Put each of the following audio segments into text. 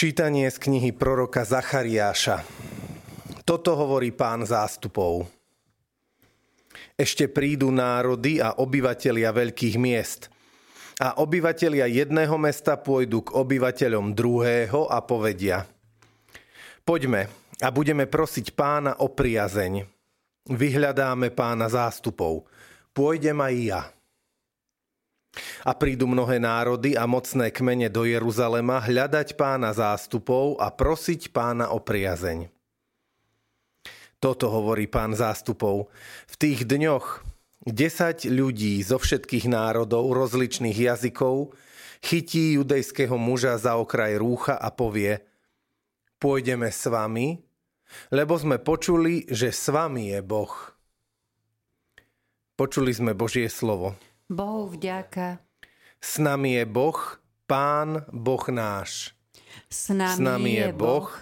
Čítanie z knihy proroka Zachariáša. Toto hovorí pán zástupov. Ešte prídu národy a obyvatelia veľkých miest. A obyvatelia jedného mesta pôjdu k obyvateľom druhého a povedia Poďme a budeme prosiť pána o priazeň. Vyhľadáme pána zástupov. Pôjdem aj ja. A prídu mnohé národy a mocné kmene do Jeruzalema hľadať pána zástupov a prosiť pána o priazeň. Toto hovorí pán zástupov. V tých dňoch 10 ľudí zo všetkých národov, rozličných jazykov, chytí judejského muža za okraj rúcha a povie Pôjdeme s vami, lebo sme počuli, že s vami je Boh. Počuli sme Božie slovo. Bohu vďaka. S nami je Boh, Pán Boh náš. S nami, S nami je Boh,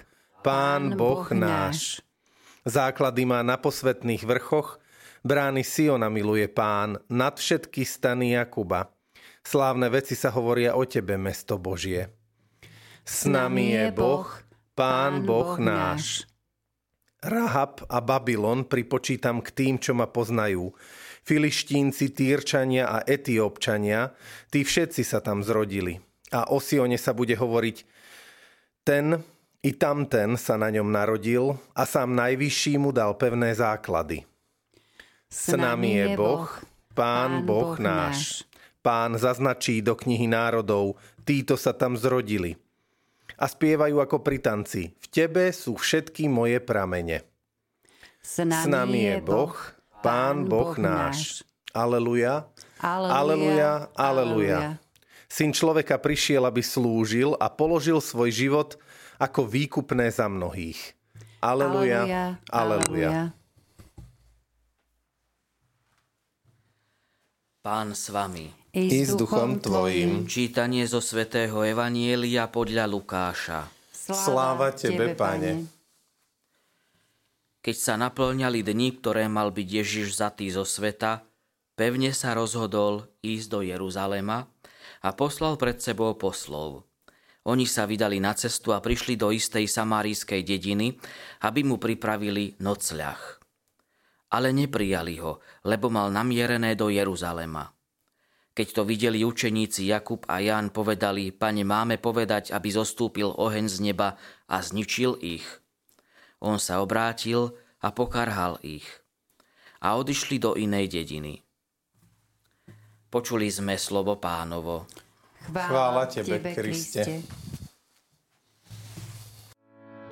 Pán Boh náš. Základy má na posvetných vrchoch, brány Siona miluje Pán, nad všetky stany Jakuba. Slávne veci sa hovoria o tebe, mesto Božie. S nami je Boh, Pán Boh náš. Rahab a Babylon pripočítam k tým, čo ma poznajú. Filištínci, Týrčania a Etiópčania, tí všetci sa tam zrodili. A o Sione sa bude hovoriť, ten i tamten sa na ňom narodil a sám najvyšší mu dal pevné základy. S nami je Boh, Pán Boh náš. Pán zaznačí do knihy národov, títo sa tam zrodili. A spievajú ako pri tanci, v tebe sú všetky moje pramene. S nami, S nami je Boh, Pán Boh náš. Aleluja. Aleluja. Aleluja. Syn človeka prišiel, aby slúžil a položil svoj život ako výkupné za mnohých. Aleluja. Aleluja. Pán s vami. I s duchom tvojim. Čítanie zo svätého Evanielia podľa Lukáša. Sláva tebe, Pane. Keď sa naplňali dni, ktoré mal byť Ježiš zatý zo sveta, pevne sa rozhodol ísť do Jeruzalema a poslal pred sebou poslov. Oni sa vydali na cestu a prišli do istej samárijskej dediny, aby mu pripravili nocľah. Ale neprijali ho, lebo mal namierené do Jeruzalema. Keď to videli učeníci Jakub a Ján, povedali, pane, máme povedať, aby zostúpil oheň z neba a zničil ich. On sa obrátil a pokarhal ich. A odišli do inej dediny. Počuli sme slovo pánovo. Chvála tebe, Kriste.